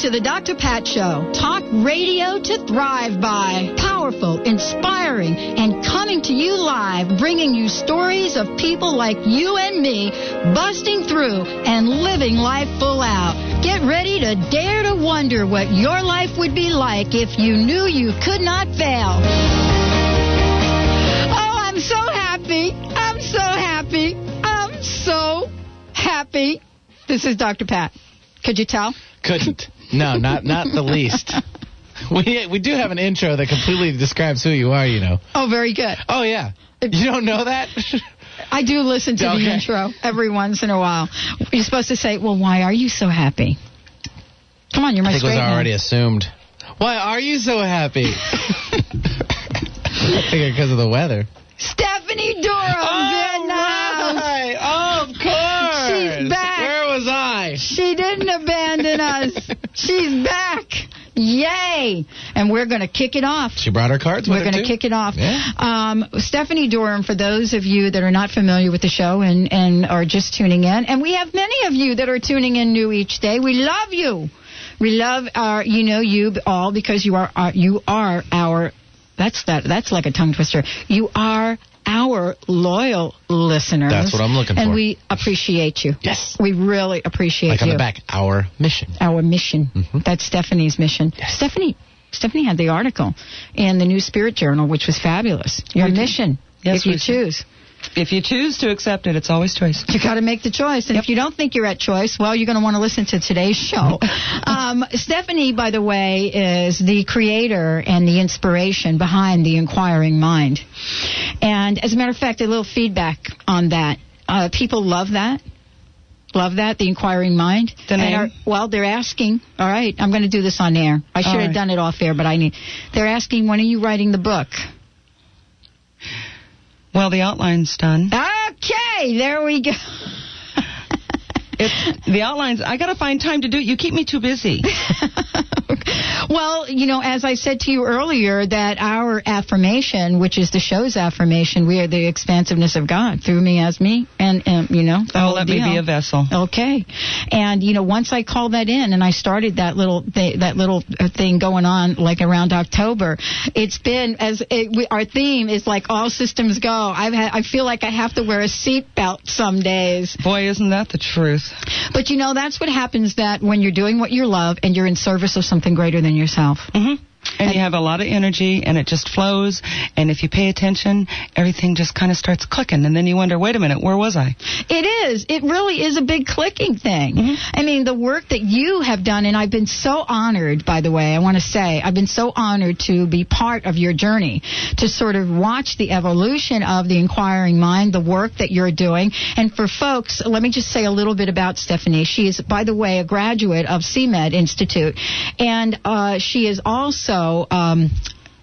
to the Dr. Pat Show. Talk radio to thrive by. Powerful, inspiring, and coming to you live, bringing you stories of people like you and me busting through and living life full out. Get ready to dare to wonder what your life would be like if you knew you could not fail. Oh, I'm so happy. I'm so happy. I'm so happy. This is Dr. Pat. Could you tell? Couldn't. No, not not the least. We we do have an intro that completely describes who you are. You know. Oh, very good. Oh yeah. You don't know that? I do listen to Okay. the intro every once in a while. You're supposed to say, "Well, why are you so happy?" Come on, you're my I think it was already assumed. Why are you so happy? I figure because of the weather. Stephanie Durham's in the house. right. Oh, of course. She's back. Where was I? She didn't us. She's back. Yay! And we're going to kick it off. She brought her cards. We're going to kick it off. Yeah. Um, Stephanie Durham, for those of you that are not familiar with the show and, and are just tuning in, and we have many of you that are tuning in new each day. We love you. We love our, you know, you all because you are, our, you are our. That's that. That's like a tongue twister. You are our loyal listeners. That's what I'm looking for. and we appreciate you. Yes. We really appreciate Like on you the back, our mission. our mission. Mhm. That's Stephanie's mission. Stephanie, Stephanie had the article in the New Spirit Journal, which was fabulous. Your We did. mission, Yes, if you we choose. If you choose to accept it, it's always choice. You got to make the choice, and if you don't think you're at choice, well, you're going to want to listen to today's show. um, Stephanie, by the way, is the creator and the inspiration behind the Inquiring Mind. And as a matter of fact, a little feedback on that. Uh, people love that. Love that, the inquiring mind. The name? are- well, they're asking. All right, I'm going to do this on air. I should All have right. done it off air, but I need. They're asking, when are you writing the book? Well, the outline's done. Okay, there we go. It's the outlines. I got to find time to do it. You keep me too busy. well, you know, as I said to you earlier, that our affirmation, which is the show's affirmation, we are the expansiveness of God through me as me, and, and you know, Oh, let me be a vessel. Okay, and you know, once I called that in and I started that little th- that little uh, thing going on like around October, it's been as it, we, our theme is like all systems go. I've had, I feel like I have to wear a seatbelt some days. Boy, isn't that the truth? But you know, that's what happens that when you're doing what you love and you're in service of something greater than yourself. hmm And you have a lot of energy, and it just flows. And if you pay attention, everything just kind of starts clicking, and then you wonder, wait a minute, where was I? It is. It really is a big clicking thing. I mean, the work that you have done, and I've been so honored, by the way, I want to say, I've been so honored to be part of your journey, to sort of watch the evolution of the inquiring mind, the work that you're doing. And for folks, let me just say a little bit about Stephanie. She is, by the way, a graduate of CMed Institute, and uh, she is also. So um,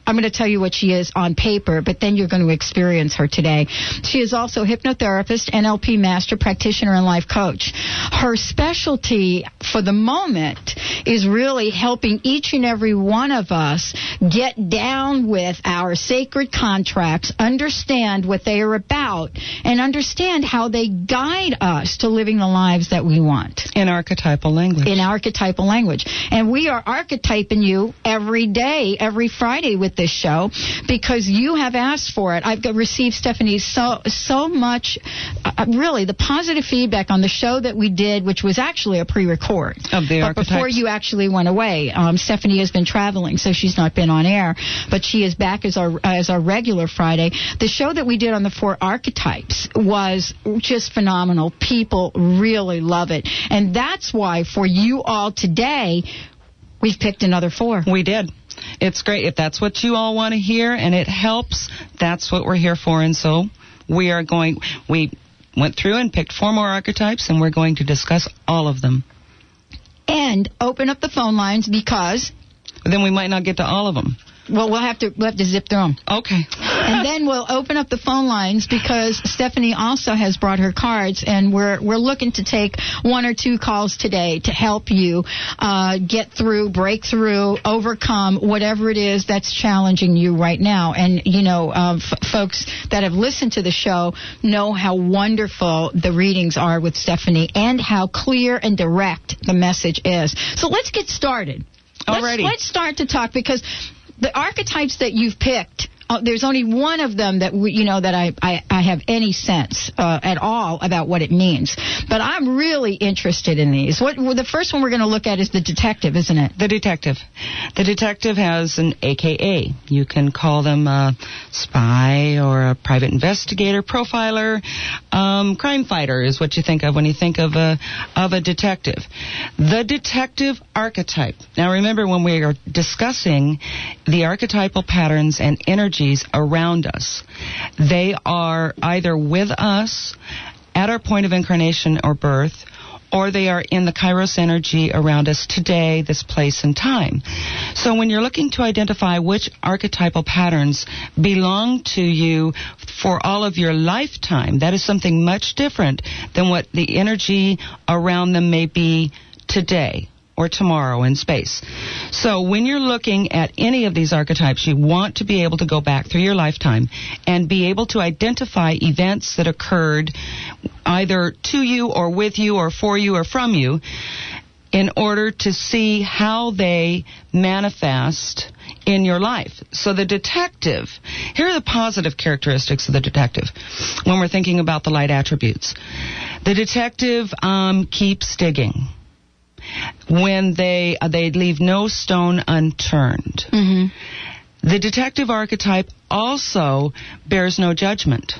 I'm going to tell you what she is on paper, but then you're going to experience her today. She is also a hypnotherapist, NLP master practitioner, and life coach. Her specialty for the moment is really helping each and every one of us get down with our sacred contracts, understand what they are about, and understand how they guide us to living the lives that we want In archetypal language. in archetypal language. And we are archetyping you every day, every Friday with this show because you have asked for it. I've received, Stephanie, so, so much, uh, really, the positive feedback on the show that we did, which was actually a pre-record. Of the but before you actually went away, um, Stephanie has been traveling, so she's not been on air, but she is back as our, as our regular Friday. The show that we did on the four archetypes was just phenomenal. People really love it. And that's why for you all today, we've picked another four. We did. It's great. If that's what you all want to hear and it helps, that's what we're here for. And so we are going, we went through and picked four more archetypes and we're going to discuss all of them. And open up the phone lines because Then we might not get to all of them. Well, we'll have to we'll have to zip through them. Okay. and then we'll open up the phone lines because Stephanie also has brought her cards, and we're we're looking to take one or two calls today to help you uh, get through, break through, overcome whatever it is that's challenging you right now. And you know, uh, f- folks that have listened to the show know how wonderful the readings are with Stephanie, and how clear and direct the message is. So let's get started. Let's, let's start to talk because the archetypes that you've picked. Uh, there's only one of them that we, you know that I, I, I have any sense uh, at all about what it means. But I'm really interested in these. What well, the first one we're going to look at is the detective, isn't it? The detective. The detective has an AKA. You can call them a spy or a private investigator, profiler, um, crime fighter is what you think of when you think of a of a detective. The detective archetype. Now remember when we are discussing the archetypal patterns and energies around us, they are either with us at our point of incarnation or birth or they are in the kairos energy around us today, this place and time. So when you're looking to identify which archetypal patterns belong to you for all of your lifetime, that is something much different than what the energy around them may be today or tomorrow in space. So when you're looking at any of these archetypes, you want to be able to go back through your lifetime and be able to identify events that occurred either to you or with you or for you or from you in order to see how they manifest in your life. So the detective, here are the positive characteristics of the detective when we're thinking about the light attributes. The detective um, keeps digging when they uh, they leave no stone unturned. Mm-hmm. The detective archetype also bears no judgment.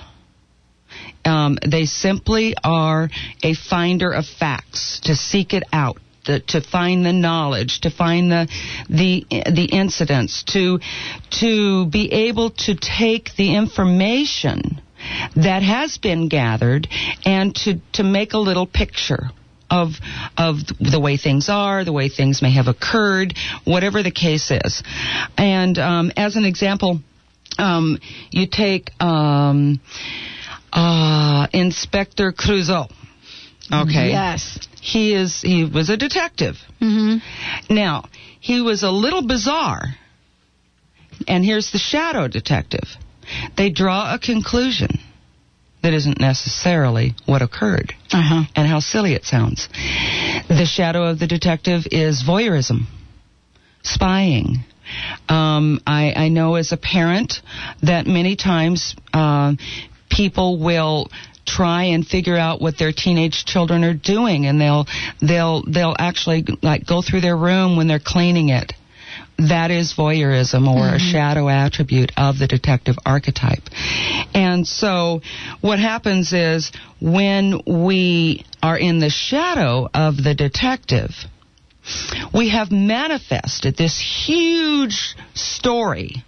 Um, they simply are a finder of facts to seek it out. To, to find the knowledge, to find the the the incidents, to to be able to take the information that has been gathered and to to make a little picture of of the way things are, the way things may have occurred, whatever the case is. And um, as an example, um, you take um, uh, Inspector Clouseau. Okay. Yes. He is. He was a detective. Mm-hmm. Now he was a little bizarre. And here's the shadow detective. They draw a conclusion that isn't necessarily what occurred Uh-huh. and how silly it sounds. The shadow of the detective is voyeurism, spying. Um, I, I know as a parent that many times uh, people will try and figure out what their teenage children are doing, and they'll they'll they'll actually like go through their room when they're cleaning it. That is voyeurism or a mm-hmm. shadow attribute of the detective archetype. And so what happens is when we are in the shadow of the detective, we have manifested this huge story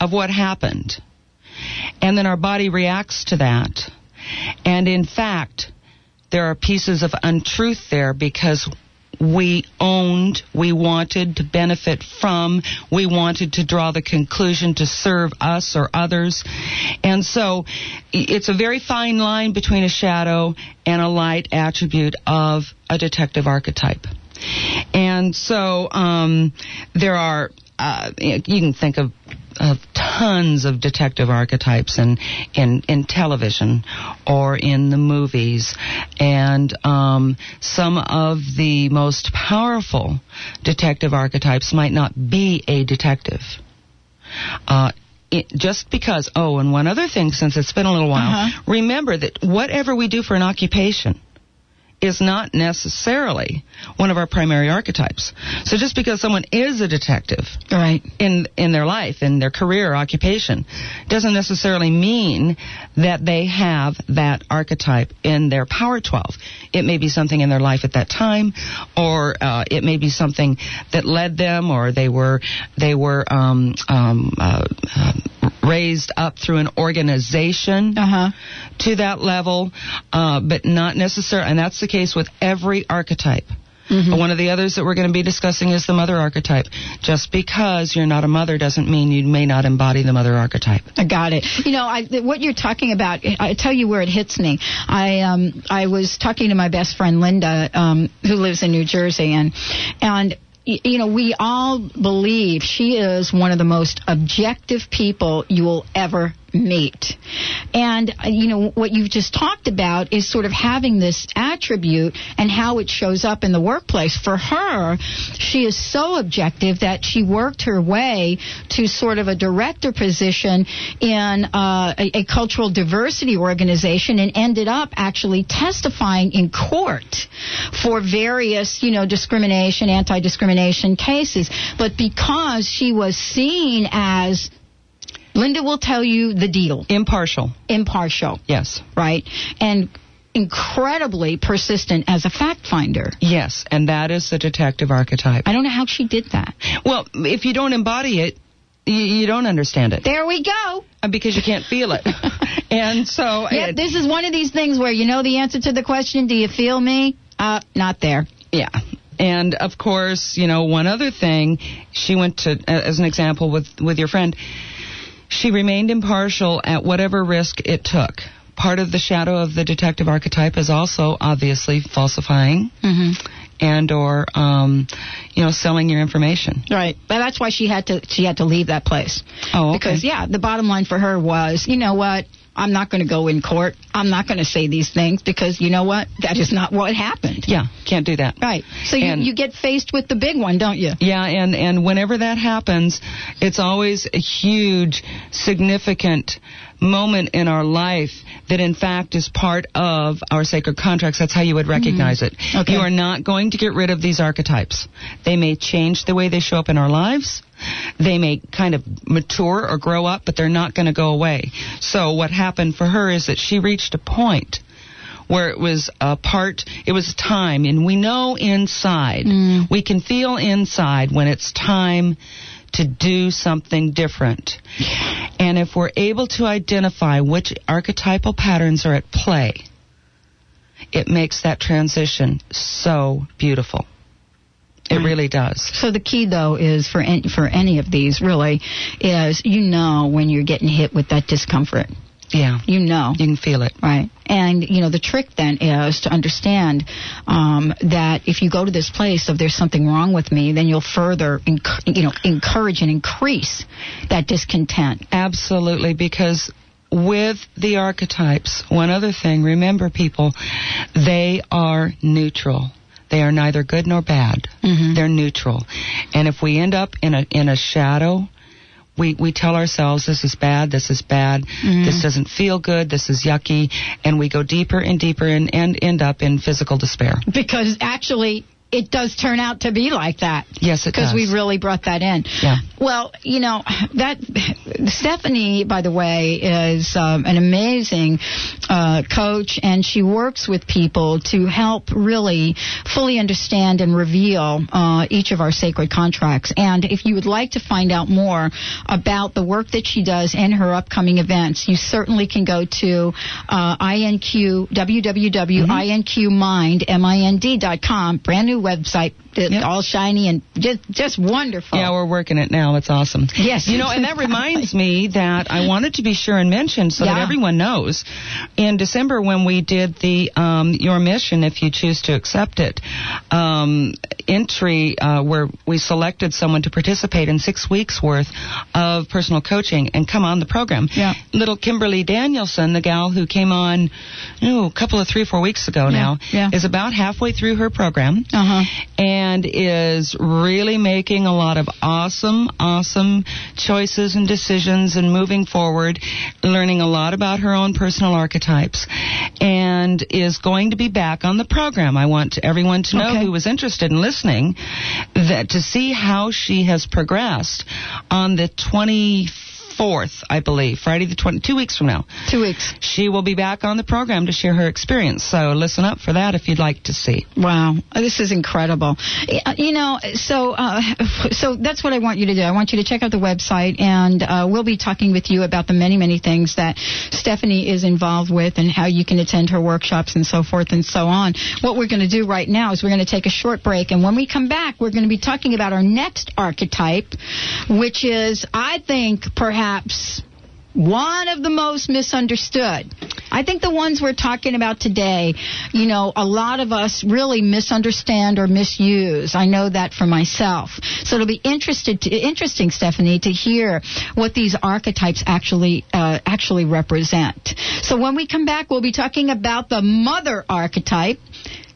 of what happened. And then our body reacts to that. And in fact, there are pieces of untruth there because we owned, we wanted to benefit from, we wanted to draw the conclusion to serve us or others. And so it's a very fine line between a shadow and a light attribute of a detective archetype. And so um, there are, uh, you can think of of tons of detective archetypes in, in, in television or in the movies. And um, some of the most powerful detective archetypes might not be a detective. Uh, it, just because, oh, and one other thing, since it's been a little while, Uh-huh. remember that whatever we do for an occupation, is not necessarily one of our primary archetypes. So just because someone is a detective Right. in in their life, in their career occupation, doesn't necessarily mean that they have that archetype in their power 12. It may be something in their life at that time, or uh, it may be something that led them, or they were they were um, um, uh, uh, raised up through an organization Uh huh. to that level, uh, but not necessarily. And that's the case with every archetype. Mm-hmm. One of the others that we're going to be discussing is the mother archetype. Just because you're not a mother doesn't mean you may not embody the mother archetype. I got it. You know, I, what you're talking about, I tell you where it hits me. I um, I was talking to my best friend Linda, um, who lives in New Jersey, and and you know, we all believe she is one of the most objective people you will ever meet. And, you know, what you've just talked about is sort of having this attribute and how it shows up in the workplace. For her, she is so objective that she worked her way to sort of a director position in uh, a, a cultural diversity organization and ended up actually testifying in court for various, you know, discrimination, anti-discrimination cases. But because she was seen as Linda will tell you the deal. Impartial. Impartial. Yes. Right? And incredibly persistent as a fact finder. Yes, and that is the detective archetype. I don't know how she did that. Well, if you don't embody it, you, you don't understand it. There we go. Uh, because you can't feel it. and so. Yeah, this is one of these things where you know the answer to the question, do you feel me? Uh, not there. Yeah. And of course, you know, one other thing, she went to, as an example with, with your friend, she remained impartial at whatever risk it took. Part of the shadow of the detective archetype is also obviously falsifying. Mm-hmm. And or um, you know selling your information. Right, but that's why she had to she had to leave that place. Oh, okay. Because yeah, the bottom line for her was, you know what, I'm not going to go in court. I'm not going to say these things because you know what? That is not what happened. Yeah, can't do that. Right. So you, you get faced with the big one, don't you? Yeah, and and whenever that happens, it's always a huge, significant moment in our life that in fact is part of our sacred contracts. That's how you would recognize mm-hmm. it. Okay. You are not going to get rid of these archetypes. They may change the way they show up in our lives. They may kind of mature or grow up, but they're not going to go away. So what happened for her is that she reached a point where it was a part, it was time, and we know inside, Mm. we can feel inside when it's time to do something different. And if we're able to identify which archetypal patterns are at play, it makes that transition so beautiful. It Right. really does. So the key, though, is for any, for any of these really is you know when you're getting hit with that discomfort. Yeah. You know. You can feel it. Right. And, you know, the trick then is to understand um, that if you go to this place of there's something wrong with me, then you'll further, enc- you know, encourage and increase that discontent. Absolutely, because with the archetypes, one other thing, remember people, they are neutral. They are neither good nor bad. Mhm. They're neutral. And if we end up in a in a shadow, we, we tell ourselves this is bad, this is bad, Mhm. this doesn't feel good, this is yucky, and we go deeper and deeper and, and end up in physical despair. Because actually, it does turn out to be like that. Yes, it does. Because we really brought that in. Yeah. Well, you know, that Stephanie, by the way, is um, an amazing uh, coach, and she works with people to help really fully understand and reveal uh, each of our sacred contracts. And if you would like to find out more about the work that she does and her upcoming events, you certainly can go to uh, INQ www.inqmind M-I-N-D.com. Brand new website. Yep. all shiny and just just wonderful. Yeah, we're working it now. It's awesome. Yes. You know, and that reminds me that I wanted to be sure and mention so that everyone knows. In December, when we did the um, Your Mission, if you choose to accept it, um, entry uh, where we selected someone to participate in six weeks worth of personal coaching and come on the program. Yeah. Little Kimberly Danielson, the gal who came on, a couple of three or four weeks ago now, yeah. is about halfway through her program Uh-huh. and is really making a lot of awesome, awesome choices and decisions and moving forward, learning a lot about her own personal archetypes, and is going to be back on the program. I want everyone to know Okay. who was interested in listening that to see how she has progressed on the 21st 24th, I believe, Friday the 20, two weeks from now. Two weeks. She will be back on the program to share her experience. So listen up for that if you'd like to see. Wow, this is incredible. You know, so uh, so that's what I want you to do. I want you to check out the website, and uh, we'll be talking with you about the many many things that Stephanie is involved with, and how you can attend her workshops and so forth and so on. What we're going to do right now is we're going to take a short break, and when we come back, we're going to be talking about our next archetype, which is, I think, perhaps one of the most misunderstood. I think the ones we're talking about today, you know, a lot of us really misunderstand or misuse. I know that for myself. So it'll be interested to, interesting, Stephanie, to hear what these archetypes actually uh, actually represent. So when we come back, we'll be talking about the mother archetype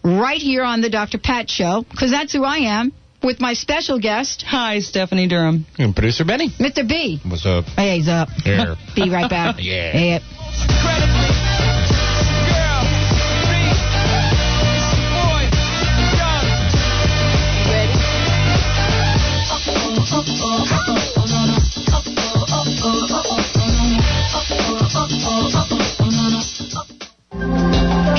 right here on the Dr. Pat Show because that's who I am with my special guest. Hi, Stephanie Durham. And producer Benny. Mr. B. What's up? Hey, he's up. Here. Be right back. Yeah. Yep.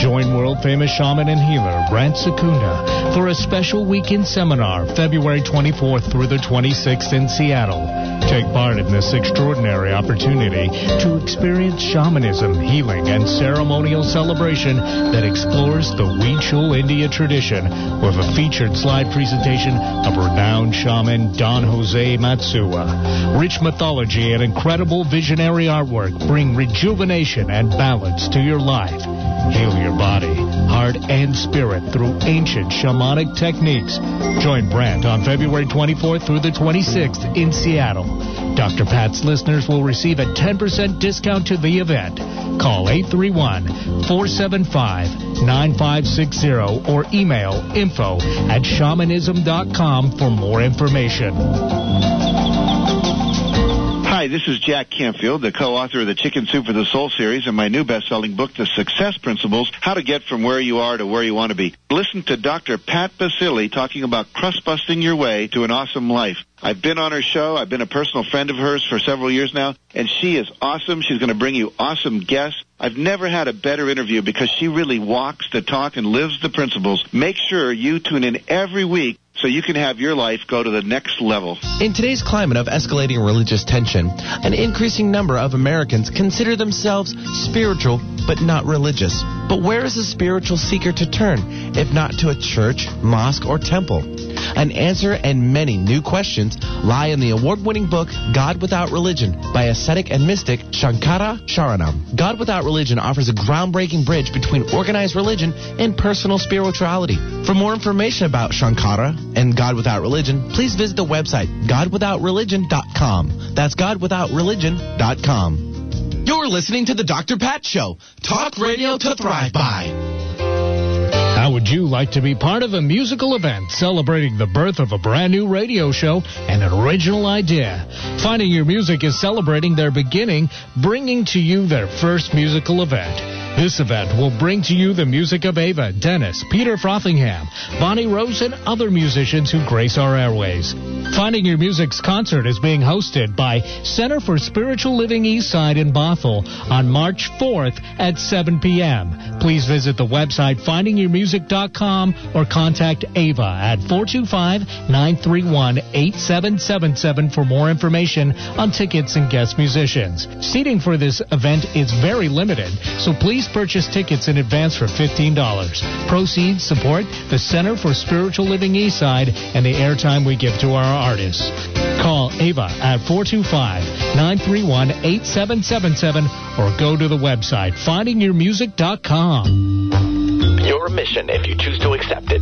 Join world famous shaman and healer Brant Secunda for a special weekend seminar February 24th through the 26th in Seattle. Take part in this extraordinary opportunity to experience shamanism, healing, and ceremonial celebration that explores the Huichol India tradition with a featured slide presentation of renowned shaman Don Jose Matsuwa. Rich mythology and incredible visionary artwork bring rejuvenation and balance to your life. Heal your body, heart, and spirit through ancient shamanic techniques. Join Brant on February 24th through the 26th in Seattle. Dr. Pat's listeners will receive a 10% discount to the event. Call 831-475-9560 or email info at shamanism.com for more information. Hi, this is Jack Canfield, the co-author of the Chicken Soup for the Soul series and my new best-selling book, The Success Principles, How to Get From Where You Are to Where You Want to Be. Listen to Dr. Pat Baccili talking about crust-busting your way to an awesome life. I've been on her show. I've been a personal friend of hers for several years now, and she is awesome. She's going to bring you awesome guests. I've never had a better interview because she really walks the talk and lives the principles. Make sure you tune in every week so you can have your life go to the next level. In today's climate of escalating religious tension, an increasing number of Americans consider themselves spiritual but not religious. But where is a spiritual seeker to turn, if not to a church, mosque, or temple? An answer and many new questions lie in the award-winning book God Without Religion by ascetic and mystic Shankara Sharanam. God Without Religion offers a groundbreaking bridge between organized religion and personal spirituality. For more information about Shankara and God Without Religion, please visit the website godwithoutreligion.com. That's godwithoutreligion.com. You're listening to the Dr. Pat Show. Talk radio to thrive by. How would you like to be part of a musical event celebrating the birth of a brand new radio show and an original idea? Finding Your Music is celebrating their beginning, bringing to you their first musical event. This event will bring to you the music of Ava, Dennis, Peter Frothingham, Bonnie Rose, and other musicians who grace our airways. Finding Your Music's concert is being hosted by Center for Spiritual Living Eastside in Bothell on March 4th at 7 p.m. Please visit the website findingyourmusic.com or contact Ava at 425-931-8777 for more information on tickets and guest musicians. Seating for this event is very limited, so please purchase tickets in advance for $15. Proceeds support the Center for Spiritual Living Eastside and the airtime we give to our artists. Call Ava at 425-931-8777 or go to the website findingyourmusic.com. Your mission, if you choose to accept it,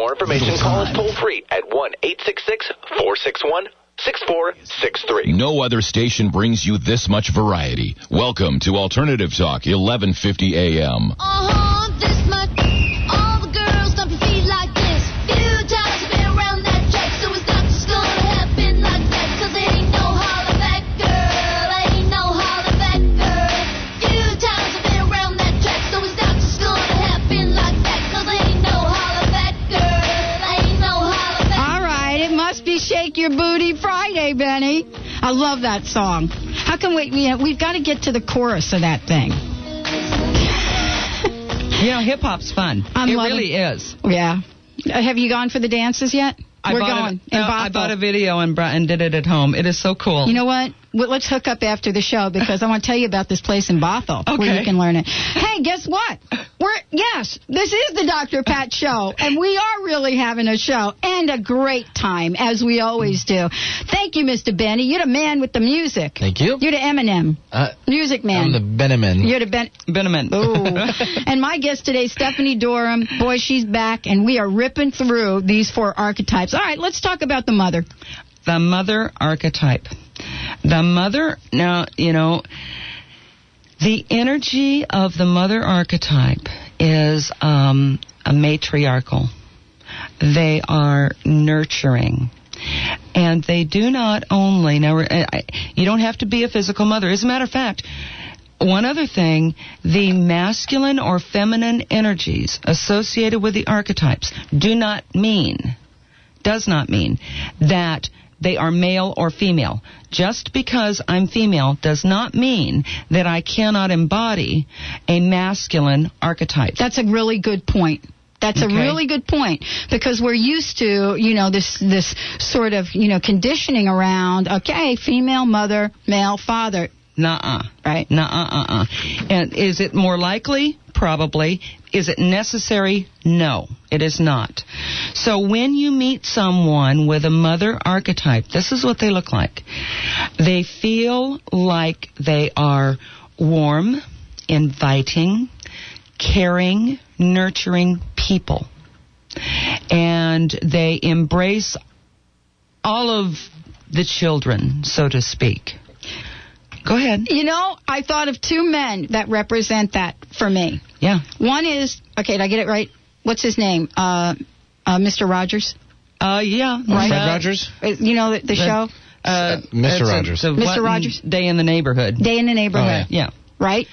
More information, call us toll free at 1 866 461 6463. No other station brings you this much variety. Welcome to Alternative Talk, 1150 AM. Uh-huh, I love that song. How can we, you know, we've got to get to the chorus of that thing. You know, hip hop's fun. I'm it loving- really is. Yeah. Have you gone for the dances yet? I We're going. A, I bought a video and, brought, and did it at home. It is so cool. You know what? Well, let's hook up after the show because I want to tell you about this place in Bothell where you can learn it. Hey, guess what? We're yes, this is the Dr. Pat show, and we are really having a show and a great time as we always do. Thank you, Mr. Benny. You're the man with the music. Thank you. You're the Eminem, Uh, music man. I'm the Beneman. You're the Ben. Beneman. Ooh. and my guest today, Stephanie Durham. Boy, she's back, and we are ripping through these four archetypes. All right, let's talk about the mother. the mother archetype. The mother, now, you know, the energy of the mother archetype is um, a matriarchal. They are nurturing. And they do not only, now, you don't have to be a physical mother. As a matter of fact, one other thing, the masculine or feminine energies associated with the archetypes do not mean does not mean that they are male or female. Just because I'm female does not mean that I cannot embody a masculine archetype. That's a really good point. That's Okay. a really good point because we're used to, you know, this this sort of, you know, conditioning around. Okay, female mother, male father. Nuh-uh. Right. Nuh-uh, uh-uh. And is it more likely? Probably. Is it necessary? No, it is not. So when you meet someone with a mother archetype, this is what they look like. They feel like they are warm, inviting, caring, nurturing people. And they embrace all of the children, so to speak. Go ahead. You know, I thought of two men that represent that for me. Yeah. One is okay. Did I get it right? What's his name? Uh, uh, Mr. Rogers. Uh, yeah. Right. Fred Uh, Rogers? Uh, You know the, the show Uh, Mr. Rogers. a Mr. Rogers? Day in the neighborhood. Day in the Neighborhood. Oh, Yeah. Right.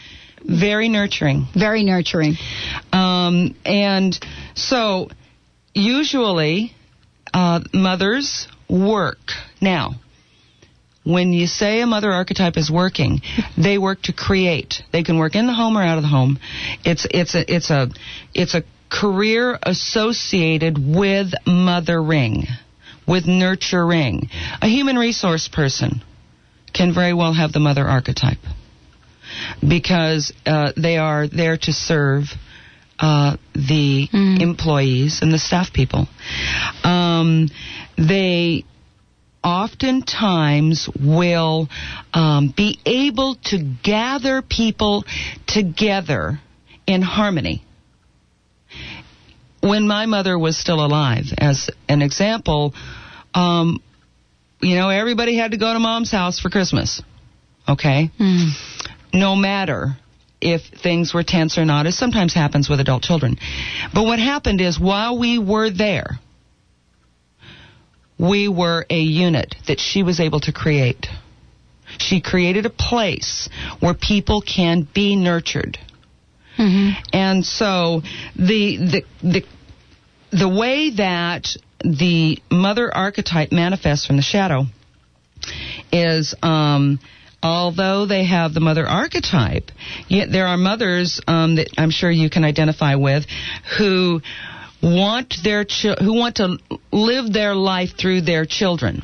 Very nurturing. Very nurturing. Um, and so, usually, uh, mothers work. Now, when you say a mother archetype is working, they work to create. They can work in the home or out of the home. It's it's a it's a it's a career associated with mothering, with nurturing. A human resource person can very well have the mother archetype because uh, they are there to serve uh, the employees and the staff people. Um, they oftentimes will um, be able to gather people together in harmony. When my mother was still alive, as an example, um, you know, everybody had to go to mom's house for Christmas. Okay? No matter if things were tense or not, as sometimes happens with adult children. But what happened is while we were there, we were a unit that she was able to create. She created a place where people can be nurtured. And so the the the the way that the mother archetype manifests from the shadow is um, although they have the mother archetype, yet there are mothers um, that I'm sure you can identify with who want their chi- who want to live their life through their children.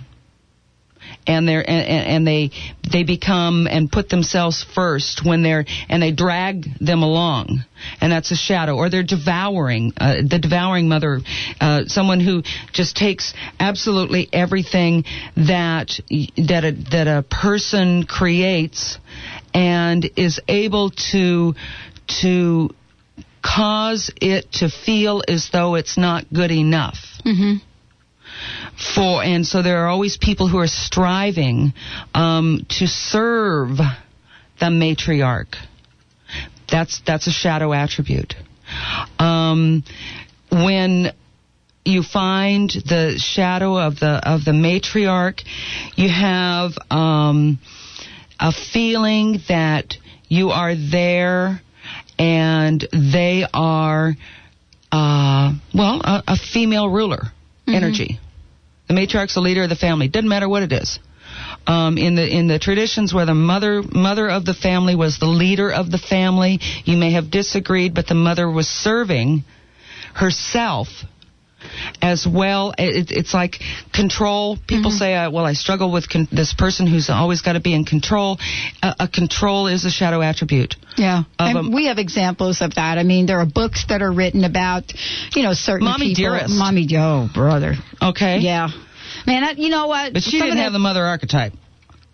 and and, and and they they become and put themselves first when they're and they drag them along and that's a shadow or they're devouring uh, the devouring mother uh, someone who just takes absolutely everything that that a, that a person creates and is able to to cause it to feel as though it's not good enough. Hmm for and so there are always people who are striving um, to serve the matriarch. That's that's a shadow attribute. Um, when you find the shadow of the of the matriarch you have um, a feeling that you are there and they are uh, well a, a female ruler energy the matriarch's the leader of the family. Doesn't matter what it is. Um, in the in the traditions where the mother mother of the family was the leader of the family, you may have disagreed, but the mother was serving herself as well. It, it's like control. People say, uh, "Well, I struggle with con- this person who's always got to be in control." Uh, a control is a shadow attribute. Yeah, and a- we have examples of that. I mean, there are books that are written about, you know, certain Mommy people. Dearest. Mommy Joe, brother. Okay. Yeah, man. I, you know what? But she Some didn't that- have the mother archetype.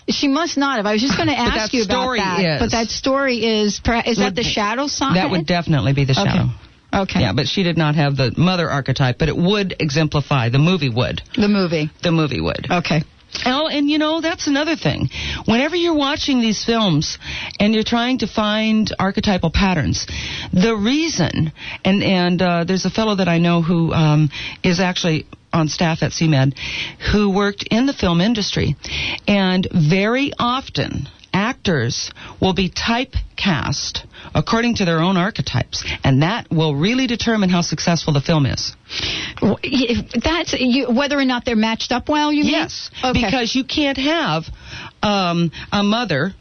She must not have. I was just going to ask you about that. is- But that story is is that the shadow side? That would definitely be the shadow. Okay. Yeah, but she did not have the mother archetype, but it would exemplify. The movie would. The movie. The movie would. Okay. Oh, and you know, that's another thing. Whenever you're watching these films and you're trying to find archetypal patterns, the reason, and, and uh, there's a fellow that I know who um, is actually on staff at CMed who worked in the film industry. And very often, actors will be typecast according to their own archetypes, and that will really determine how successful the film is. That's you, whether or not they're matched up well. You? Yes, Okay. because you can't have um, a mother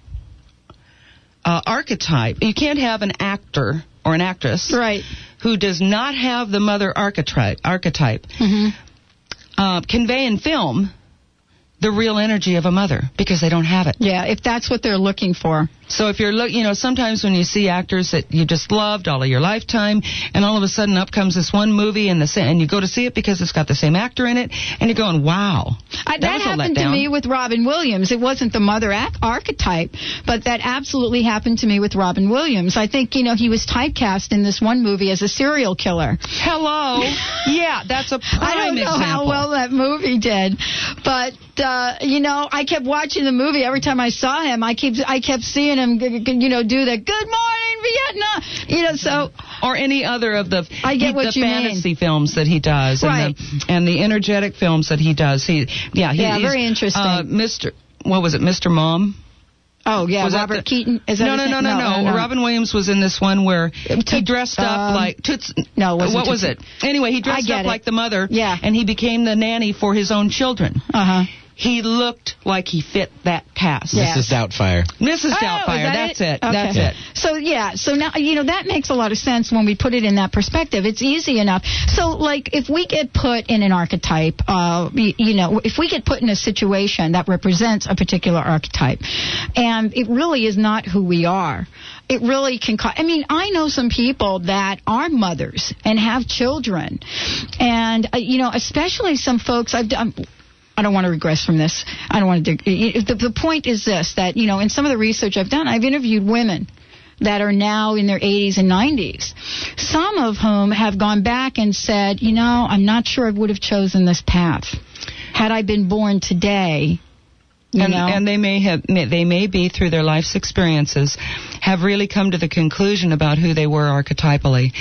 uh, archetype. You can't have an actor or an actress right. who does not have the mother archetype archetype hmm uh, convey in film the real energy of a mother because they don't have it. Yeah, if that's what they're looking for. So if you're look, you know, sometimes when you see actors that you just loved all of your lifetime, and all of a sudden up comes this one movie and the sa- and you go to see it because it's got the same actor in it, and you're going, wow, I, that, that happened to me with Robin Williams. It wasn't the mother ac- archetype, but that absolutely happened to me with Robin Williams. I think, you know, he was typecast in this one movie as a serial killer. Hello, yeah, that's a prime I don't know example. how well that movie did, but uh, you know, I kept watching the movie. Every time I saw him, I keep I kept seeing him, g- g- you know, do the "Good morning Vietnam," you know. So or any other of the I get he- what the you mean. fantasy films that he does, Right. and the and the energetic films that he does. He, yeah, he, Yeah, he's, very interesting. Uh, Mr. What was it, Mr. Mom? oh yeah, Was that Robert the- Keaton. Is that no, his no, name? no, no, no, Robin Williams was in this one where he dressed up um, like Toots. no, it wasn't what was it? Anyway, he dressed up it. like the mother. Yeah. and he became the nanny for his own children. Uh huh. He looked like he fit that cast. Yeah. Mrs. Doubtfire. Mrs. Oh, Doubtfire. that that's it. Okay. That's it. So yeah, so now you know that makes a lot of sense when we put it in that perspective. It's easy enough. So like if we get put in an archetype, uh, y- you know, if we get put in a situation that represents a particular archetype, and it really is not who we are. It really can. cause. I mean, I know some people that are mothers and have children, and uh, you know, especially some folks. I've done. I don't want to regress from this. I don't want to. dig- The, the point is this: that you know, in some of the research I've done, I've interviewed women that are now in their 80s and 90s. Some of whom have gone back and said, you know, I'm not sure I would have chosen this path had I been born today. You and, know, and they may have they may be through their life's experiences have really come to the conclusion about who they were archetypally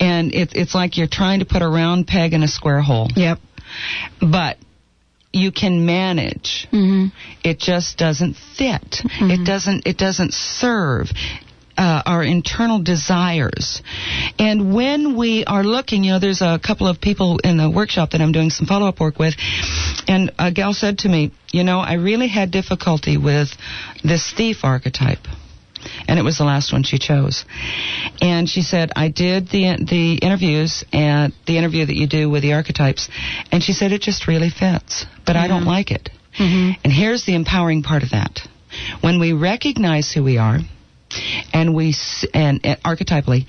and it, it's like you're trying to put a round peg in a square hole yep. but you can manage hmm it just doesn't fit Mm-hmm. it doesn't it doesn't serve uh, our internal desires. And when we are looking, you know, there's a couple of people in the workshop that I'm doing some follow up work with, and a gal said to me, you know, I really had difficulty with this thief archetype. And it was the last one she chose. And she said, I did the the interviews and the interview that you do with the archetypes, and she said it just really fits, but I don't like it. Mm-hmm. And here's the empowering part of that. When we recognize who we are, and we and, and archetypally,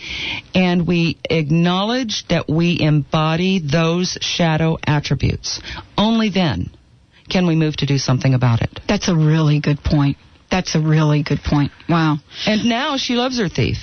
and we acknowledge that we embody those shadow attributes. Only then can we move to do something about it. That's a really good point. That's a really good point. Wow. And now she loves her thief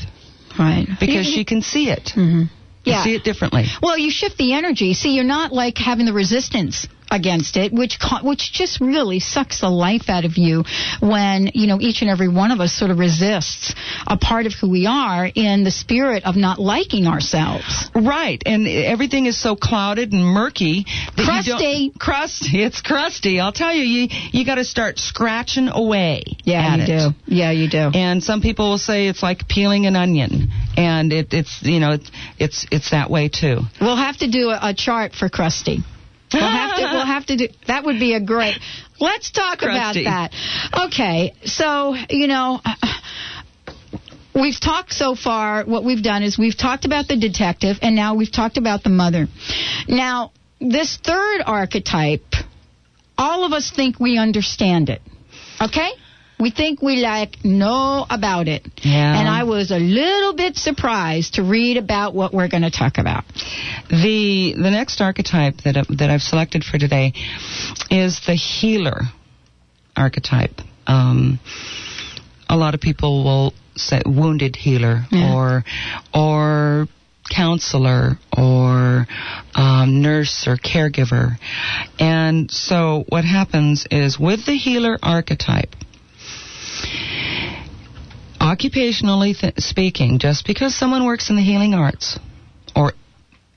Right. because she can see it. hmm Yeah. See it differently. Well, you shift the energy. See, you're not like having the resistance against it, which which just really sucks the life out of you when you know each and every one of us sort of resists a part of who we are in the spirit of not liking ourselves. Right, and everything is so clouded and murky. That Crusty. Crusty. It's crusty. I'll tell you, you you got to start scratching away. Yeah, you it. do. Yeah, you do. And some people will say it's like peeling an onion, and it, it's you know it's it's it's that way too. We'll have to do a, a chart for Krusty. We'll have to. We'll have to do. That would be a great. Let's talk about that. Okay, so you know. We've talked so far, what we've done is we've talked about the detective, and now we've talked about the mother. Now, this third archetype, all of us think we understand it. Okay? We think we like know about it. Yeah. And I was a little bit surprised to read about what we're going to talk about. The the next archetype that I- that I've selected for today is the healer archetype. Um, a lot of people will say wounded healer Yeah. or or counselor or um, nurse or caregiver. And so what happens is with the healer archetype, occupationally th- speaking, just because someone works in the healing arts or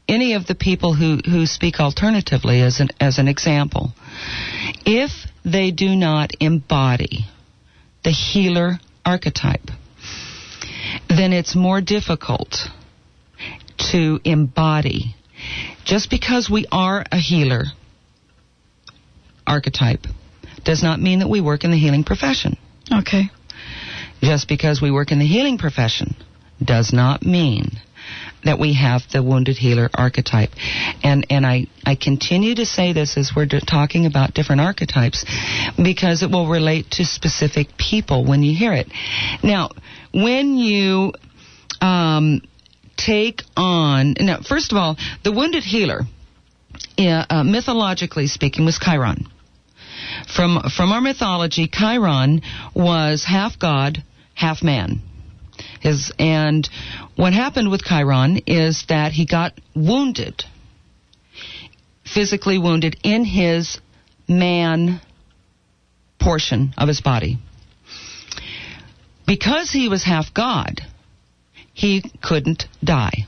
any of the people who, who speak alternatively as an, as an example, if they do not embody the healer archetype, then it's more difficult to embody. Just because we are a healer archetype does not mean that we work in the healing profession. Okay. Just because we work in the healing profession does not mean that we have the wounded healer archetype. And and I, I continue to say this as we're talking about different archetypes because it will relate to specific people when you hear it. Now, when you um, take on now, first of all, the wounded healer, uh, uh, mythologically speaking, was Chiron. From from our mythology, Chiron was half god, half man. His and what happened with Chiron is that he got wounded, physically wounded in his man portion of his body. Because he was half god, he couldn't die.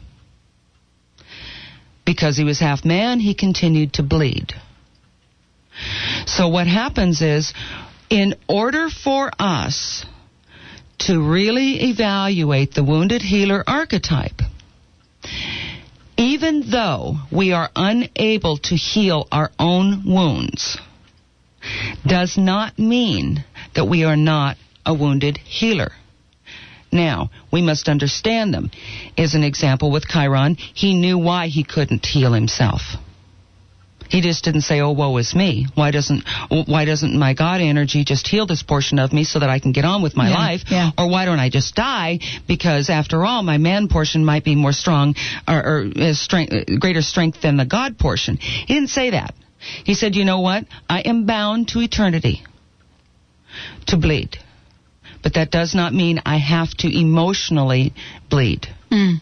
Because he was half man, he continued to bleed. So what happens is, in order for us to really evaluate the wounded healer archetype, even though we are unable to heal our own wounds, does not mean that we are not a wounded healer. Now, we must understand them. As an example with Chiron, he knew why he couldn't heal himself. He just didn't say, "Oh, woe is me. Why doesn't why doesn't my God energy just heal this portion of me so that I can get on with my Yeah, life? yeah. Or why don't I just die? Because after all, my man portion might be more strong or, or has strength, greater strength than the God portion." He didn't say that. He said, "You know what? I am bound to eternity to bleed, but that does not mean I have to emotionally bleed." Mm.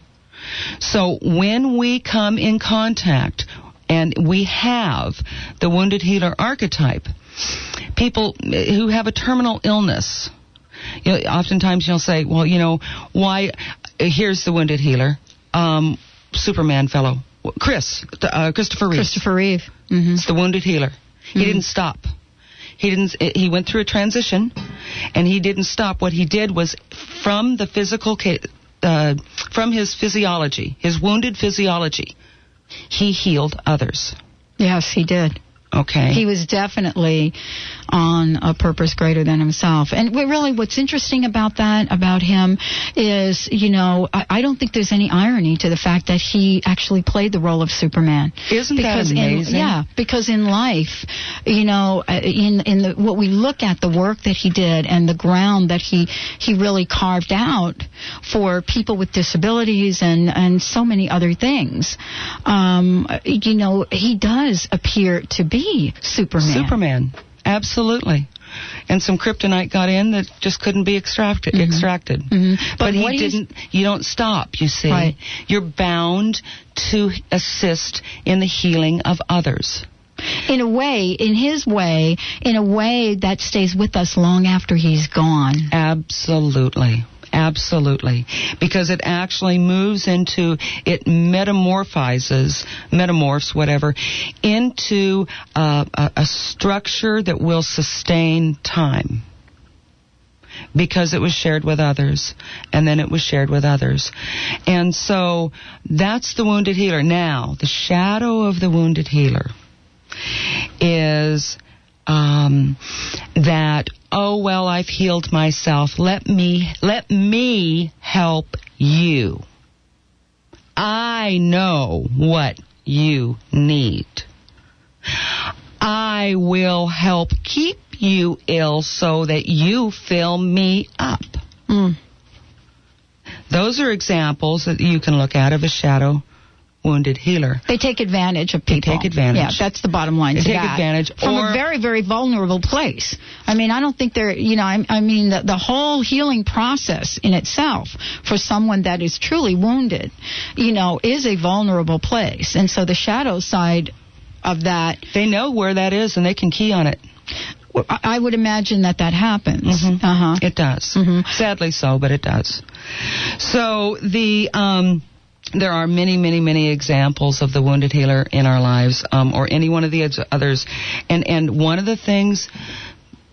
So when we come in contact and we have the wounded healer archetype, people who have a terminal illness, you know, oftentimes you'll say, well, you know, why, here's the wounded healer, um, Superman fellow, Chris, uh, Christopher Reeve. Christopher Reeve. hmm It's the wounded healer. He didn't stop. He didn't. He went through a transition, and he didn't stop. What he did was, from the physical, uh, from his physiology, his wounded physiology, he healed others. Yes, he did. Okay. He was definitely on a purpose greater than himself. And really, what's interesting about that, about him, is, you know, I, I don't think there's any irony to the fact that he actually played the role of Superman. Isn't because that amazing? In, yeah, because in life, you know, uh, in in the what we look at the work that he did and the ground that he he really carved out for people with disabilities and and so many other things. Um, you know, he does appear to be Superman. Superman. Absolutely. And some kryptonite got in that just couldn't be extracted. Extracted. Mhm. But, But he didn't. You don't stop. You see, Right. you're bound to assist in the healing of others. in a way, in his way, in a way that stays with us long after he's gone. Absolutely. Absolutely. Because it actually moves into, it metamorphizes, metamorphs, whatever, into uh, a, a structure that will sustain time. Because it was shared with others, and then it was shared with others. And so that's the wounded healer. Now, the shadow of the wounded healer is um, that oh well I've healed myself. Let me let me help you. I know what you need. I will help keep you ill so that you fill me up. Mm. those are examples that you can look at of a shadow wounded healer They take advantage of people. take advantage. Yeah, that's the bottom line. They take that. advantage, from a very, very vulnerable place. I mean, I don't think they're, you know, I, I mean, the, the whole healing process in itself for someone that is truly wounded, you know, is a vulnerable place, and so the shadow side of that, they know where that is and they can key on it I I would imagine that that happens. Mhm. Uh huh. It does. Mhm. Sadly so, but it does. So the um, there are many, many, many examples of the wounded healer in our lives, um, or any one of the others. And and one of the things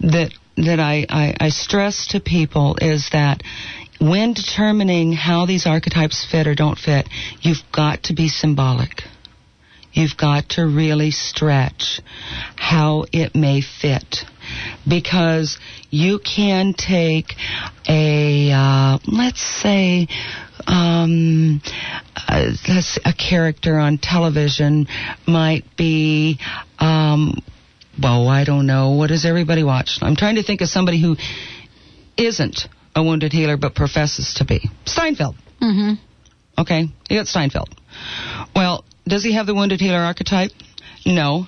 that that I, I, I stress to people is that when determining how these archetypes fit or don't fit, you've got to be symbolic. You've got to really stretch how it may fit. Because you can take a, uh, let's say, um, a, a character on television might be, um, well, I don't know. What does everybody watch? I'm trying to think of somebody who isn't a wounded healer but professes to be. Steinfeld. Mm-hmm. Okay, you got Steinfeld. Well, does he have the wounded healer archetype? No.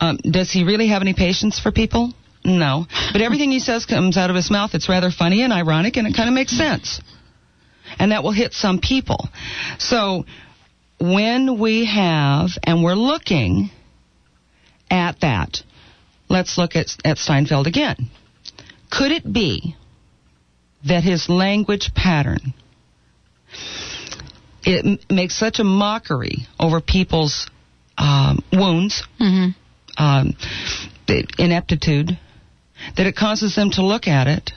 Um, does he really have any patience for people? No. But everything he says comes out of his mouth. It's rather funny and ironic, and it kind of makes sense. And that will hit some people. So when we have, and we're looking at that, let's look at, at Steinfeld again. Could it be that his language pattern it makes such a mockery over people's um, wounds, Mm-hmm. um, the ineptitude, that it causes them to look at it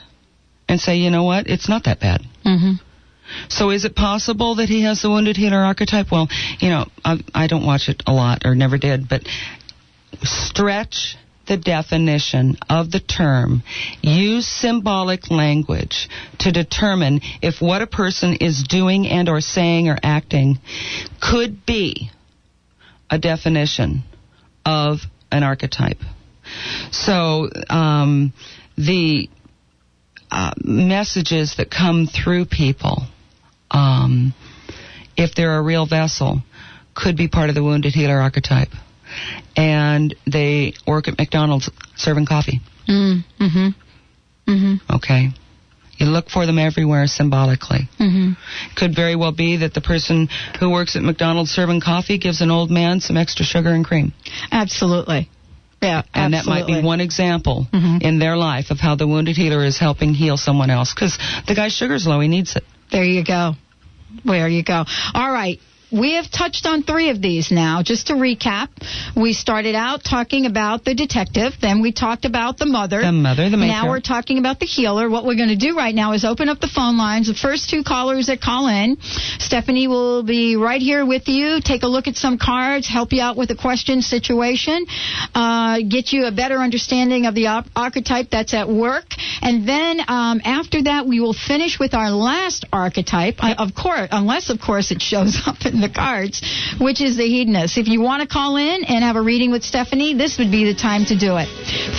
and say, you know what, it's not that bad. Mm-hmm. So is it possible that he has the wounded healer archetype? Well, you know, I, I don't watch it a lot or never did, but stretch the definition of the term. Use symbolic language to determine if what a person is doing and or saying or acting could be a definition of an archetype. So um, the uh, messages that come through people, um, if they're a real vessel, could be part of the wounded healer archetype. And they work at McDonald's serving coffee. Mm-hmm. Mm-hmm. Okay. You look for them everywhere symbolically. Mm-hmm. Could very well be that the person who works at McDonald's serving coffee gives an old man some extra sugar and cream. Absolutely. Yeah, And that might be one example Mhm. in their life of how the wounded healer is helping heal someone else. Because the guy's sugar's low, he needs it. There you go. There you go. All right. We have touched on three of these now. Just to recap, we started out talking about the detective, then we talked about the mother. The mother, the Now we're talking about the healer. What we're going to do right now is open up the phone lines. The first two callers that call in, Stephanie will be right here with you, take a look at some cards, help you out with a question situation, uh, get you a better understanding of the op- archetype that's at work. And then um, after that, we will finish with our last archetype, I, of course, unless, of course, it shows up in the cards, which is the hedonist. If you want to call in and have a reading with Stephanie, this would be the time to do it.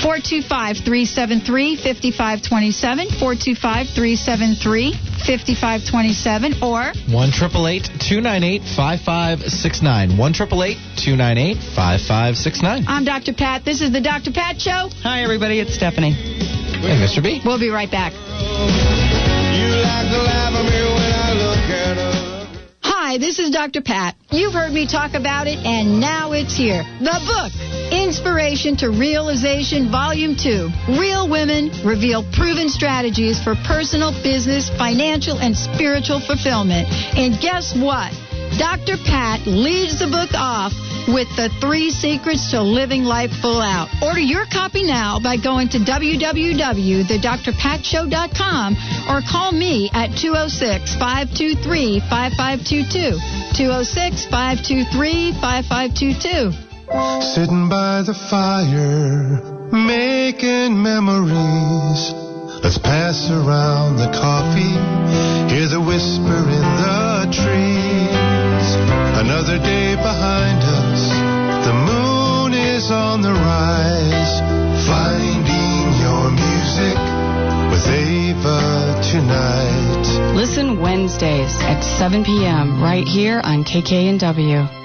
425 373 5527, 425 373 5527, or 1 298 5569. 1 298 5569. I'm Dr. Pat. This is the Dr. Pat Show. Hi, everybody. It's Stephanie. Hey, Mr. B. We'll be right back. Hi, this is Dr. Pat. You've heard me talk about it, and now it's here. The book, Inspiration to Realization, Volume 2. Real women reveal proven strategies for personal, business, financial, and spiritual fulfillment. And guess what? Dr. Pat leads the book off with the three secrets to living life full out. Order your copy now by going to www.thedrpatshow.com or call me at 206-523-5522. 206-523-5522. Sitting by the fire, making memories. Let's pass around the coffee, hear the whisper in the trees. Another day behind us, the moon is on the rise. Finding your music with Ava tonight. Listen Wednesdays at 7 p.m. right here on KKNW.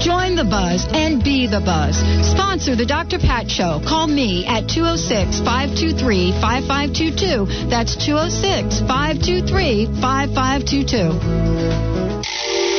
Join the buzz and be the buzz. Sponsor the Dr. Pat Show. Call me at 206 523 5522. That's 206 523 5522.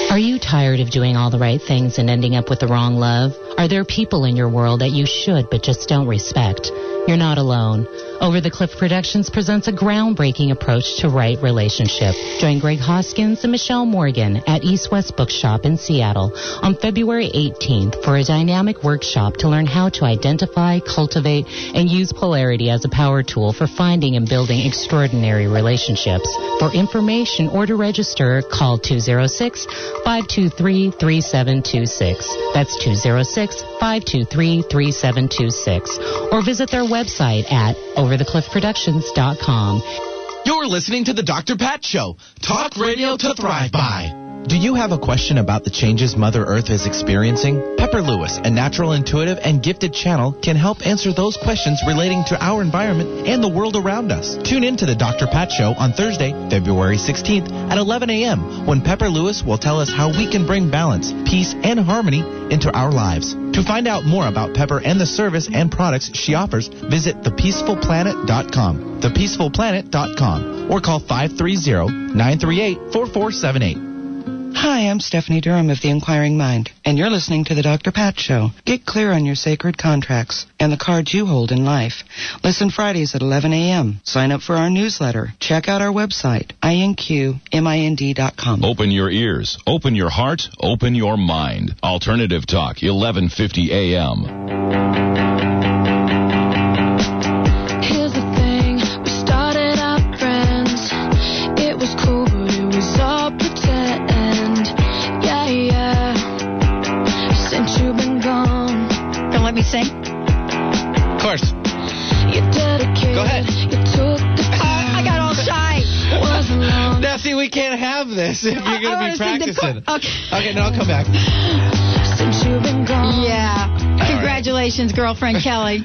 Are you tired of doing all the right things and ending up with the wrong love? Are there people in your world that you should but just don't respect? You're not alone. Over the Cliff Productions presents a groundbreaking approach to right relationship. Join Greg Hoskins and Michelle Morgan at East West Bookshop in Seattle on February 18th for a dynamic workshop to learn how to identify, cultivate, and use polarity as a power tool for finding and building extraordinary relationships. For information or to register, call 206 523 3726. That's 206 523 3726. Or visit their website at overthecliffproductions.com. You're listening to the Dr. Pat Show. Talk radio to thrive by. Do you have a question about the changes Mother Earth is experiencing? Pepper Lewis, a natural, intuitive, and gifted channel, can help answer those questions relating to our environment and the world around us. Tune in to the Dr. Pat Show on Thursday, February 16th at 11 a.m. when Pepper Lewis will tell us how we can bring balance, peace, and harmony into our lives. To find out more about Pepper and the service and products she offers, visit thepeacefulplanet.com, thepeacefulplanet.com, or call 530-938-4478. Hi, I'm Stephanie Durham of The Inquiring Mind, and you're listening to The Dr. Pat Show. Get clear on your sacred contracts and the cards you hold in life. Listen Fridays at 11 a.m. Sign up for our newsletter. Check out our website, inqmind.com. Open your ears, open your heart, open your mind. Alternative Talk, 1150 AM. Go ahead. You took the time. I got all shy. Now, see, we can't have this if you're I- I going to be sing practicing. chor- okay. Okay, no, I'll come back. Since you've been gone. Yeah. Congratulations, girlfriend Kelly.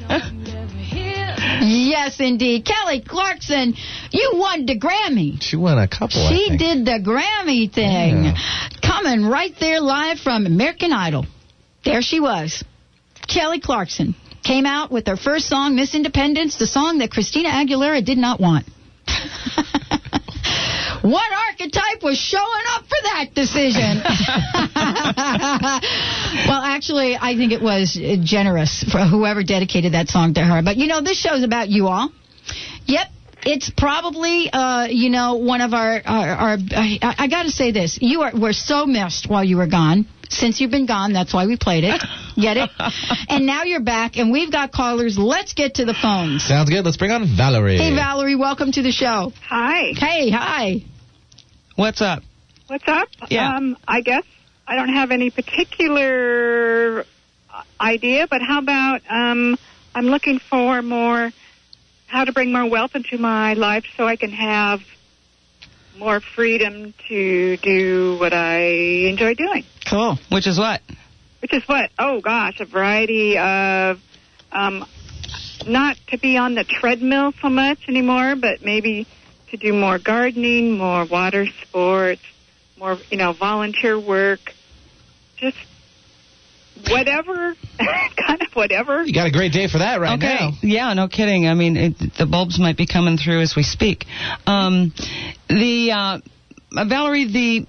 yes, indeed. Kelly Clarkson, you won the Grammy. She won a couple, I She think. did the Grammy thing. Yeah. Coming right there live from American Idol. There she was. Kelly Clarkson came out with their first song, Miss Independence, the song that Christina Aguilera did not want. What archetype was showing up for that decision? well, actually, I think it was generous for whoever dedicated that song to her. But you know, this show's about you all. Yep. It's probably, uh, you know, one of our, our, our I, I got to say this. You are, were so missed while you were gone. Since you've been gone, that's why we played it. Get it? and now you're back, and we've got callers. Let's get to the phones. Sounds good. Let's bring on Valerie. Hey, Valerie, welcome to the show. Hi. Hey, hi. What's up? What's up? Yeah. Um, I guess I don't have any particular uh, idea, but how about um, I'm looking for more how to bring more wealth into my life so I can have more freedom to do what I enjoy doing. Cool. Which is what? Which is what? Oh gosh, a variety of um, not to be on the treadmill so much anymore, but maybe to do more gardening, more water sports, more you know volunteer work, just whatever, kind of whatever. You got a great day for that right okay. now. Yeah, no kidding. I mean, it, the bulbs might be coming through as we speak. Um, the uh, uh, Valerie, the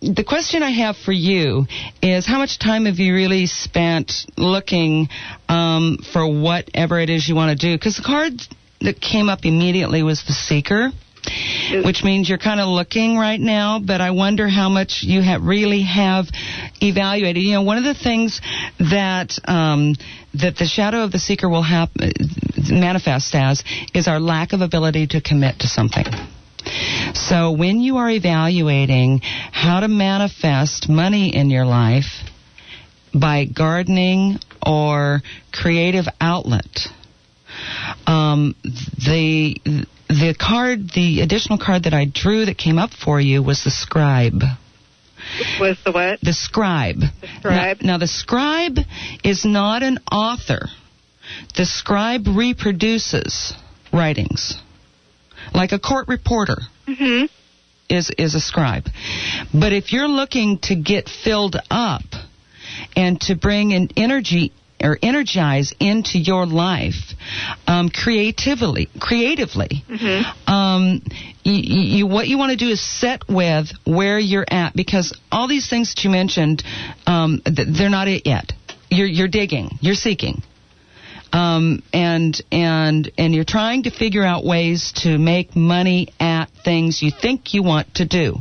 the question I have for you is how much time have you really spent looking um, for whatever it is you want to do? Because the card that came up immediately was the seeker. Which means you're kind of looking right now, but I wonder how much you really have evaluated. You know, one of the things that um, that the shadow of the seeker will hap- manifest as is our lack of ability to commit to something. So when you are evaluating how to manifest money in your life by gardening or creative outlet, um, the the card, the additional card that I drew that came up for you was the scribe. Was the what? The scribe. The scribe. Now, now the scribe is not an author. The scribe reproduces writings, like a court reporter Mm-hmm. is is a scribe. But if you're looking to get filled up and to bring an energy or energize into your life um, creatively, creatively, Mm-hmm. um, you, you, what you want to do is set with where you're at because all these things that you mentioned, um, th- they're not it yet. You're, you're digging, you're seeking. Um, and and and you're trying to figure out ways to make money at things you think you want to do.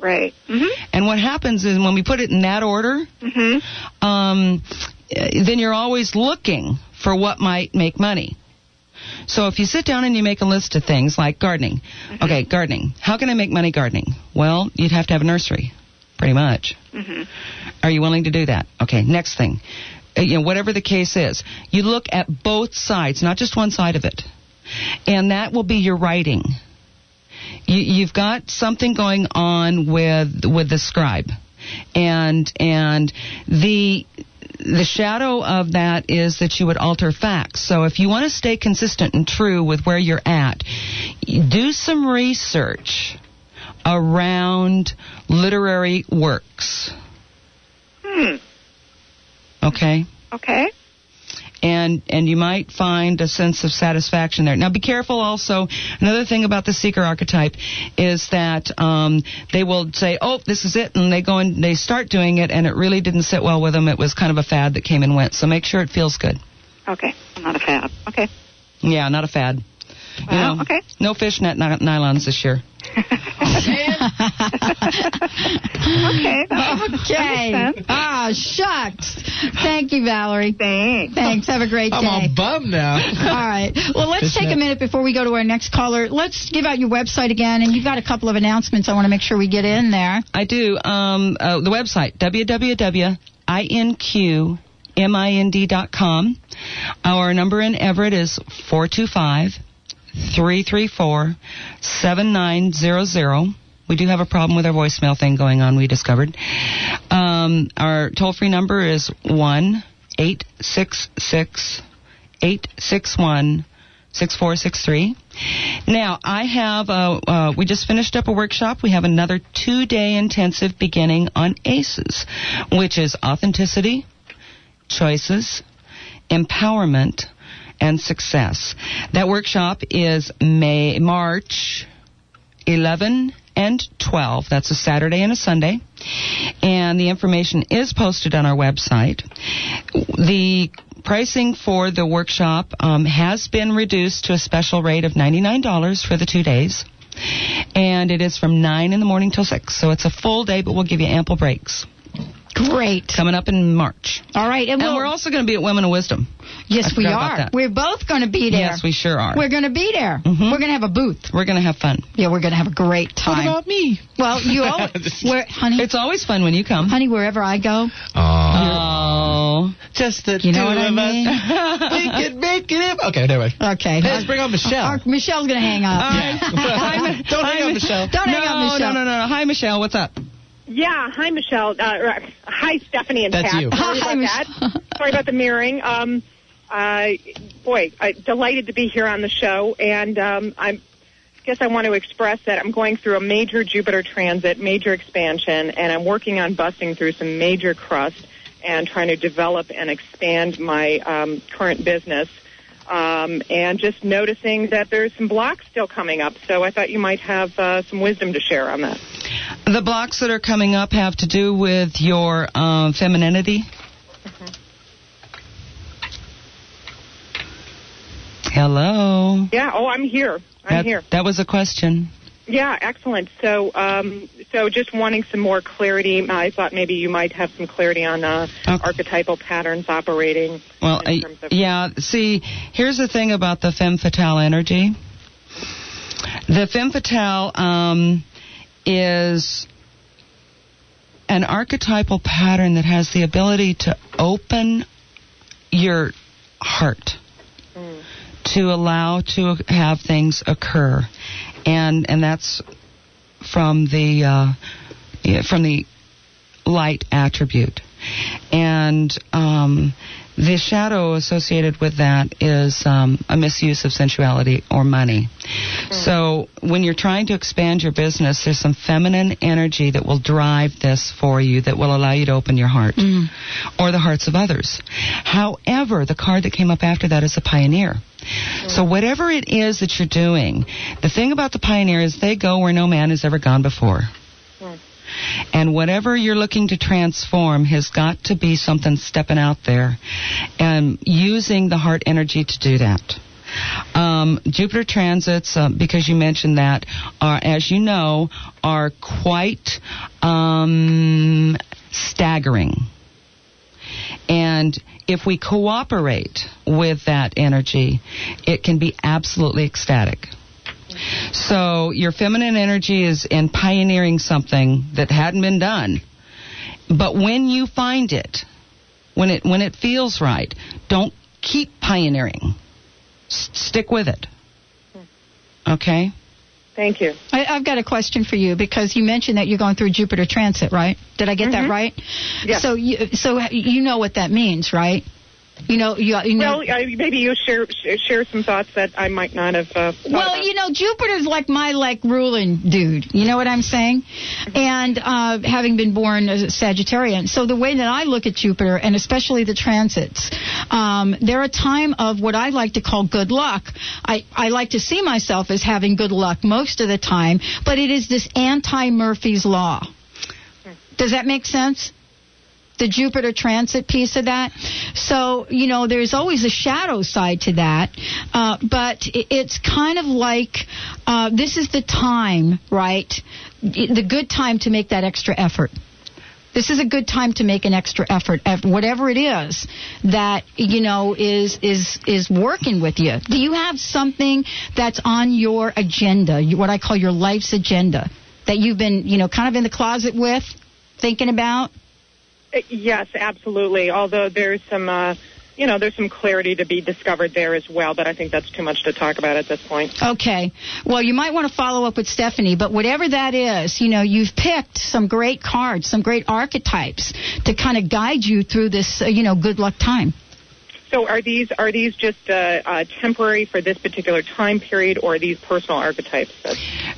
Right. Mm-hmm. And what happens is when we put it in that order, Mm-hmm. um, then you're always looking for what might make money. So if you sit down and you make a list of things like gardening, okay, gardening. How can I make money gardening? Well, you'd have to have a nursery, pretty much. Mm-hmm. Are you willing to do that? Okay, next thing. Uh, You know, whatever the case is, you look at both sides, not just one side of it. And that will be your writing. You, you've got something going on with with the scribe, and and the the shadow of that is that you would alter facts. So if you want to stay consistent and true with where you're at, do some research around literary works. Hmm. Okay? Okay. And and you might find a sense of satisfaction there. Now, be careful. Also, another thing about the seeker archetype is that um, they will say, "Oh, this is it," and they go and they start doing it, and it really didn't sit well with them. It was kind of a fad that came and went. So make sure it feels good. Okay. Not a fad. Okay. Yeah, not a fad. You Well, know, okay. No fishnet ny- nylons this year. Okay. Okay. Ah, shucks. Thank you, Valerie. Thanks. Thanks. Have a great day. I'm day. all bummed now. All right. Well, let's Fishnet. take a minute before we go to our next caller. Let's give out your website again, and you've got a couple of announcements I want to make sure we get in there. I do. Um, uh, the website, www.inqmind.com. Our number in Everett is 425 334 7900. We do have a problem with our voicemail thing going on, we discovered. Um, our toll free number is 1 866 861 6463. Now, I have, uh, uh, we just finished up a workshop. We have another two day intensive beginning on ACEs, which is authenticity, choices, empowerment, and success. That workshop is May, March 11 and 12. That's a Saturday and a Sunday. And the information is posted on our website. The pricing for the workshop um, has been reduced to a special rate of $99 for the two days. And it is from 9 in the morning till 6. So it's a full day, but we'll give you ample breaks. Great. Coming up in March. All right, and, And we'll, we're also going to be at Women of Wisdom. yes, we are. We're both going to be there. Yes, we sure are. We're going to be there. Mhm. We're going to have a booth. We're going to have fun. Yeah, we're going to have a great time. What about me? Well, you always, honey, It's always fun when you come. honey, wherever I go, Oh. Just the You know two what I of mean? us. we can make it. Okay, anyway. okay. Let's bring on Michelle. Our- Michelle's going to hang up. All right. Hi, Don't hang hi, up, Michelle. Don't hang no, up, Michelle. No, no, no, no. Hi, Michelle. What's up? Yeah, hi Michelle. Uh, hi Stephanie and That's Pat. you. Sorry Hi, about Michelle. that. Sorry about the mirroring. Um, uh, boy, I delighted to be here on the show, and um, I'm. I guess I want to express that I'm going through a major Jupiter transit, major expansion, and I'm working on busting through some major crust and trying to develop and expand my um, current business. Um, and just noticing that there's some blocks still coming up, so I thought you might have uh, some wisdom to share on that. The blocks that are coming up have to do with your um, femininity. Hello. Yeah. Oh, I'm here. I'm that, here. That was a question. Yeah, excellent. So, um, so just wanting some more clarity. I thought maybe you might have some clarity on uh, Okay. archetypal patterns operating. Well, in I, terms of- yeah. See, here's the thing about the femme fatale energy. The femme fatale um, is an archetypal pattern that has the ability to open your heart to allow to have things occur, and and that's from the uh, from the light attribute, and um, the shadow associated with that is um, a misuse of sensuality or money. So when you're trying to expand your business, there's some feminine energy that will drive this for you, that will allow you to open your heart or the hearts of others. However, the card that came up after that is a pioneer. So whatever it is that you're doing, the thing about the pioneer is they go where no man has ever gone before. And whatever you're looking to transform has got to be something stepping out there and using the heart energy to do that. Um, Jupiter transits, uh, because you mentioned that, are, as you know, are quite um, staggering. And if we cooperate with that energy, it can be absolutely ecstatic. So your feminine energy is in pioneering something that hadn't been done. But when you find it, when it when it feels right, don't keep pioneering. S- stick with it. Okay? Thank you. I, I've got a question for you because you mentioned that you're going through Jupiter transit, right? Did I get mm-hmm. that right? Yeah. So you so you know what that means, right? You know, you, you know. Well, uh, maybe you share share some thoughts that I might not have. Uh, Well, about. you know, Jupiter's like my like ruling dude. You know what I'm saying? And uh, having been born a Sagittarian, so the way that I look at Jupiter, and especially the transits, um, they're a time of what I like to call good luck. I I like to see myself as having good luck most of the time, but it is this anti Murphy's law. Does that make sense? The Jupiter transit piece of that. So, you know, there's always a shadow side to that. Uh, but it's kind of like uh, this is the time, right? The good time to make that extra effort. This is a good time to make an extra effort at whatever it is that you know is is is working with you. Do you have something that's on your agenda, what I call your life's agenda, that you've been you know kind of in the closet with, thinking about? Uh, Yes, absolutely. Although there's some, uh, you know, there's some clarity to be discovered there as well, but I think that's too much to talk about at this point. Okay. Well, you might want to follow up with Stephanie, but whatever that is, you know, you've picked some great cards, some great archetypes to kind of guide you through this, uh, you know, good luck time. So are these are these just uh, uh, temporary for this particular time period, or are these personal archetypes?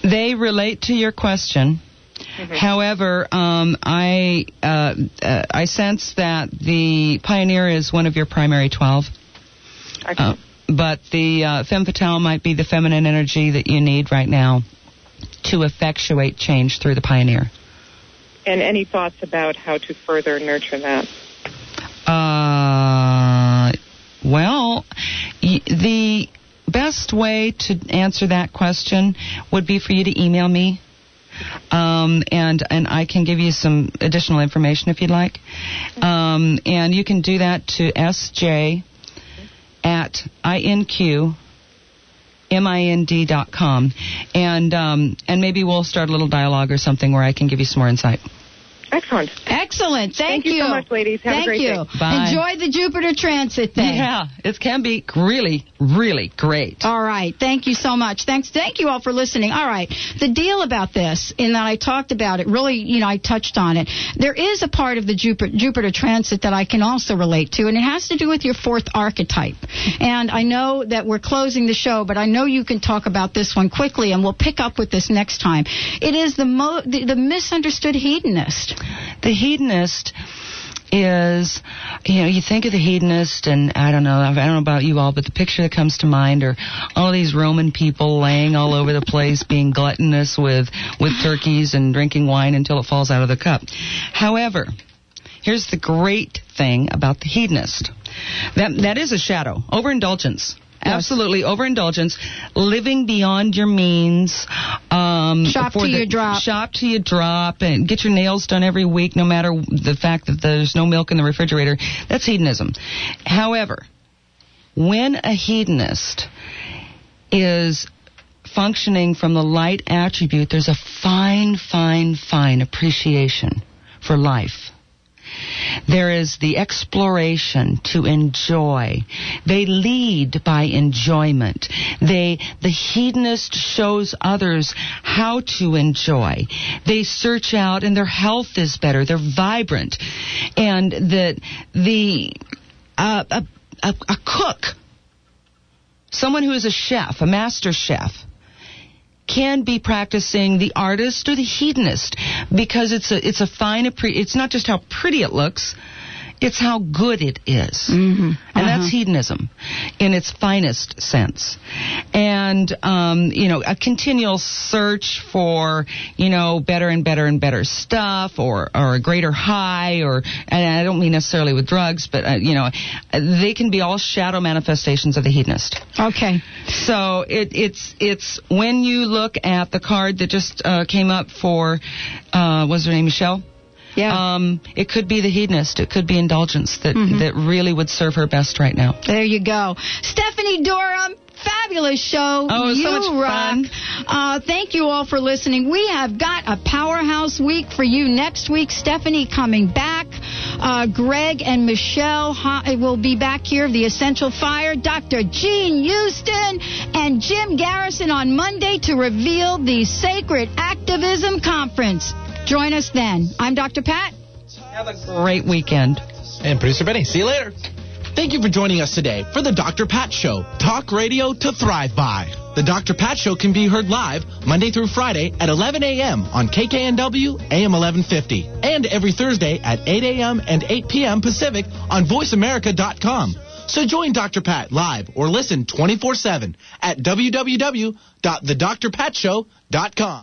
They relate to your question. However, um, I uh, uh, I sense that the pioneer is one of your primary twelve. Uh, but the uh, femme fatale might be the feminine energy that you need right now to effectuate change through the pioneer. And any thoughts about how to further nurture that? Uh, well, y- the best way to answer that question would be for you to email me. Um, and and I can give you some additional information if you'd like. Um, and you can do that to sj at inq com, and um, and maybe we'll start a little dialogue or something where I can give you some more insight. Excellent. Excellent. Thank, Thank you so much, ladies. Have a Thank great you. day. Bye. Enjoy the Jupiter transit then. Yeah, it can be really, really great. All right. Thank you so much. Thanks. Thank you all for listening. All right. The deal about this, in that I talked about it, really, you know, I touched on it. There is a part of the Jupiter, Jupiter transit that I can also relate to, and it has to do with your fourth archetype. And I know that we're closing the show, but I know you can talk about this one quickly, and we'll pick up with this next time. It is the mo- the, the misunderstood hedonist. The hedonist is, you know, you think of the hedonist, and I don't know, I don't know about you all, but the picture that comes to mind are all these Roman people laying all over the place, being gluttonous with with turkeys and drinking wine until it falls out of the cup. However, here's the great thing about the hedonist. That that is a shadow, overindulgence. Absolutely, overindulgence, living beyond your means. Um, Shop for till the- you drop. Shop till you drop, and get your nails done every week, no matter the fact that there's no milk in the refrigerator. That's hedonism. However, when a hedonist is functioning from the light attribute, there's a fine, fine, fine appreciation for life. There is the exploration to enjoy. They lead by enjoyment. They, the hedonist shows others how to enjoy. They search out and their health is better. They're vibrant. And that the, uh, a, a, a cook, someone who is a chef, a master chef, can be practicing the artist or the hedonist because it's a it's a fine it's not just how pretty it looks it's how good it is. Mm-hmm. and that's hedonism in its finest sense and um, you know a continual search for you know better and better and better stuff or or a greater high or and I don't mean necessarily with drugs but uh, you know they can be all shadow manifestations of the hedonist Okay. so it, it's it's when you look at the card that just uh, came up for uh, what's her name Michelle. Yeah. Um, it could be the hedonist. It could be indulgence that Mhm. that really would serve her best right now. There you go. Stephanie Durham, fabulous show. Oh, it was you so much rock. fun. Uh, thank you all for listening. We have got a powerhouse week for you next week. Stephanie coming back. Uh, Greg and Michelle will be back here. The Essential Fire. Dr. Jean Houston and Jim Garrison on Monday to reveal the Sacred Activism Conference. Join us then. I'm Dr. Pat. Have a great weekend. And producer Benny. See you later. Thank you for joining us today for the Dr. Pat Show. Talk radio to thrive by. The Dr. Pat Show can be heard live Monday through Friday at 11 a.m. on KKNW AM 1150 and every Thursday at 8 a.m. and 8 p.m. Pacific on VoiceAmerica.com. So join Dr. Pat live or listen 24-7 at www.thedrpatshow.com.